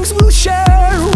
things we'll share.